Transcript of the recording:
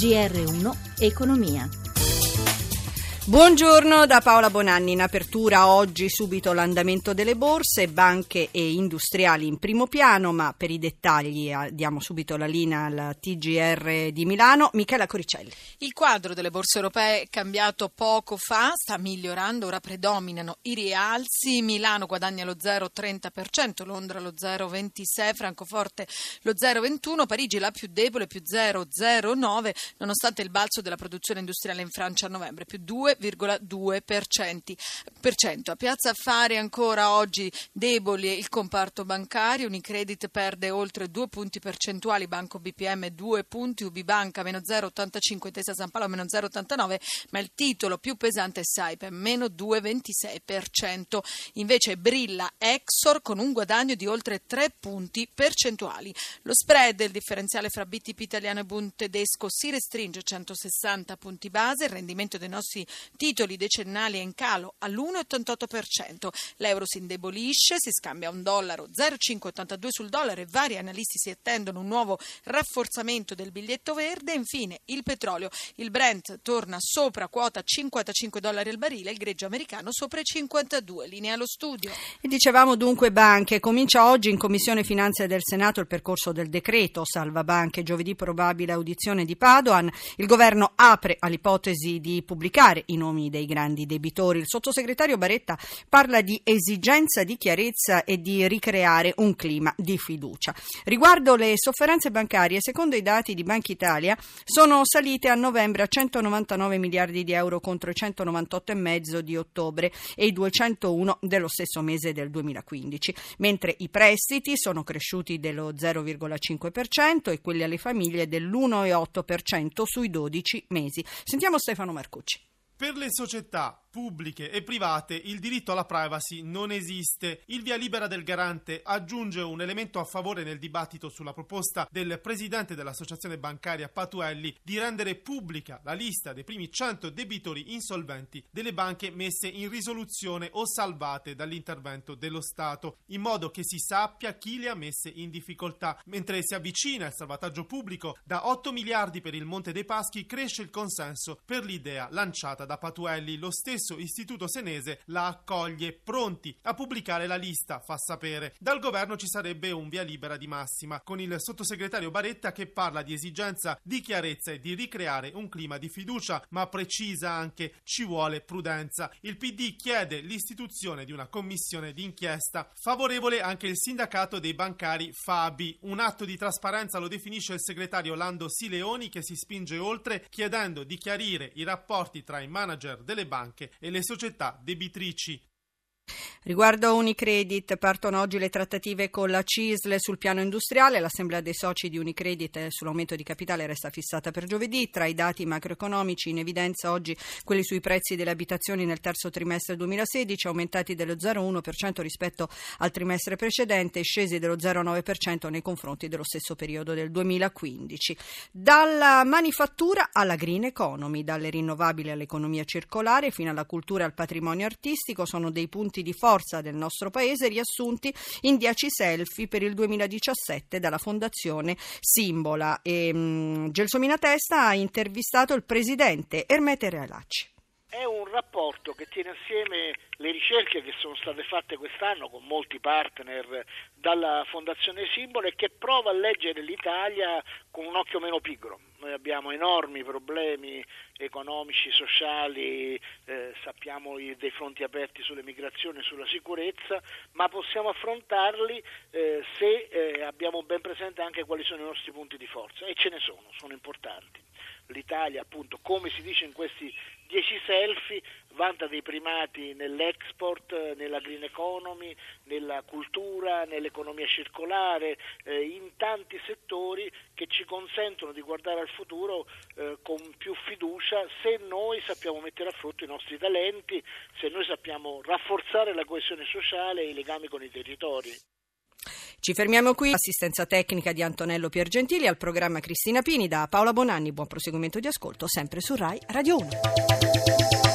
GR1 Economia. Buongiorno da Paola Bonanni. In apertura oggi subito l'andamento delle borse, banche e industriali in primo piano, ma per i dettagli eh, diamo subito la linea al TGR di Milano. Michela Coricelli. Il quadro delle borse europee cambiato poco fa, sta migliorando, ora predominano i rialzi. Milano guadagna lo 0,30%, Londra lo 0,26%, Francoforte lo 0,21%, Parigi la più debole, più 0,09%, nonostante il balzo della produzione industriale in Francia a novembre, più 2 2,2%. A Piazza Affari ancora oggi deboli il comparto bancario, Unicredit perde oltre 2 punti percentuali, Banco BPM 2 punti, Ubibanca meno 0,85, Intesa San Paolo meno 0,89, ma il titolo più pesante è Saipem meno 2,26%. Invece brilla Exor con un guadagno di oltre 3 punti percentuali. Lo spread, il differenziale fra BTP italiano e Bund tedesco si restringe a 160 punti base, il rendimento dei nostri titoli decennali è in calo all'1,88%. L'euro si indebolisce, si scambia un dollaro 0,582 sul dollaro e vari analisti si attendono un nuovo rafforzamento del biglietto verde. Infine il petrolio, il Brent torna sopra quota 55 dollari al barile, il greggio americano sopra i 52. Linea allo studio. E dicevamo dunque banche, comincia oggi in Commissione Finanze del Senato il percorso del decreto salva banche, giovedì probabile audizione di Padoan, il governo apre all'ipotesi di pubblicare i nomi dei grandi debitori. Il sottosegretario Baretta parla di esigenza di chiarezza e di ricreare un clima di fiducia. Riguardo le sofferenze bancarie, secondo i dati di Banca Italia, sono salite a novembre a 199 miliardi di euro contro i 198,5 di ottobre e i 201 dello stesso mese del 2015, mentre i prestiti sono cresciuti dello 0,5% e quelli alle famiglie dell'1,8% sui 12 mesi. Sentiamo Stefano Marcucci. Per le società pubbliche e private il diritto alla privacy non esiste. Il via libera del garante aggiunge un elemento a favore nel dibattito sulla proposta del presidente dell'associazione bancaria Patuelli di rendere pubblica la lista dei primi 100 debitori insolventi delle banche messe in risoluzione o salvate dall'intervento dello Stato, in modo che si sappia chi le ha messe in difficoltà. Mentre si avvicina il salvataggio pubblico, da 8 miliardi per il Monte dei Paschi cresce il consenso per l'idea lanciata da Patuelli. Lo stesso stesso istituto senese la accoglie, pronti a pubblicare la lista, fa sapere. Dal governo ci sarebbe un via libera di massima, con il sottosegretario Baretta che parla di esigenza di chiarezza e di ricreare un clima di fiducia, ma precisa anche ci vuole prudenza. Il PD chiede l'istituzione di una commissione d'inchiesta. Favorevole anche il sindacato dei bancari Fabi. Un atto di trasparenza lo definisce il segretario Lando Sileoni che si spinge oltre chiedendo di chiarire i rapporti tra i manager delle banche e le società debitrici. Riguardo Unicredit, partono oggi le trattative con la CISL sul piano industriale. L'assemblea dei soci di Unicredit sull'aumento di capitale resta fissata per giovedì. Tra i dati macroeconomici in evidenza oggi quelli sui prezzi delle abitazioni nel terzo trimestre 2016, aumentati dello 0,1% rispetto al trimestre precedente e scesi dello 0,9% nei confronti dello stesso periodo del 2015. Dalla manifattura alla green economy, dalle rinnovabili all'economia circolare fino alla cultura e al patrimonio artistico sono dei punti di forza del nostro paese riassunti in 10 selfie per il 2017 dalla Fondazione Simbola. E, um, Gelsomina Testa ha intervistato il presidente Ermete Realacci. È un rapporto che tiene assieme le ricerche che sono state fatte quest'anno con molti partner dalla Fondazione Simbolo e che prova a leggere l'Italia con un occhio meno pigro. Noi abbiamo enormi problemi economici, sociali, eh, sappiamo dei fronti aperti sulle migrazioni e sulla sicurezza, ma possiamo affrontarli eh, se eh, abbiamo ben presente anche quali sono i nostri punti di forza e ce ne sono, sono importanti l'Italia, appunto, come si dice in questi dieci selfie, vanta dei primati nell'export, nella green economy, nella cultura, nell'economia circolare, eh, in tanti settori che ci consentono di guardare al futuro eh, con più fiducia se noi sappiamo mettere a frutto i nostri talenti, se noi sappiamo rafforzare la coesione sociale e i legami con i territori. Ci fermiamo qui. Assistenza tecnica di Antonello Piergentili al programma Cristina Pini da Paola Bonanni. Buon proseguimento di ascolto sempre su Rai Radio 1.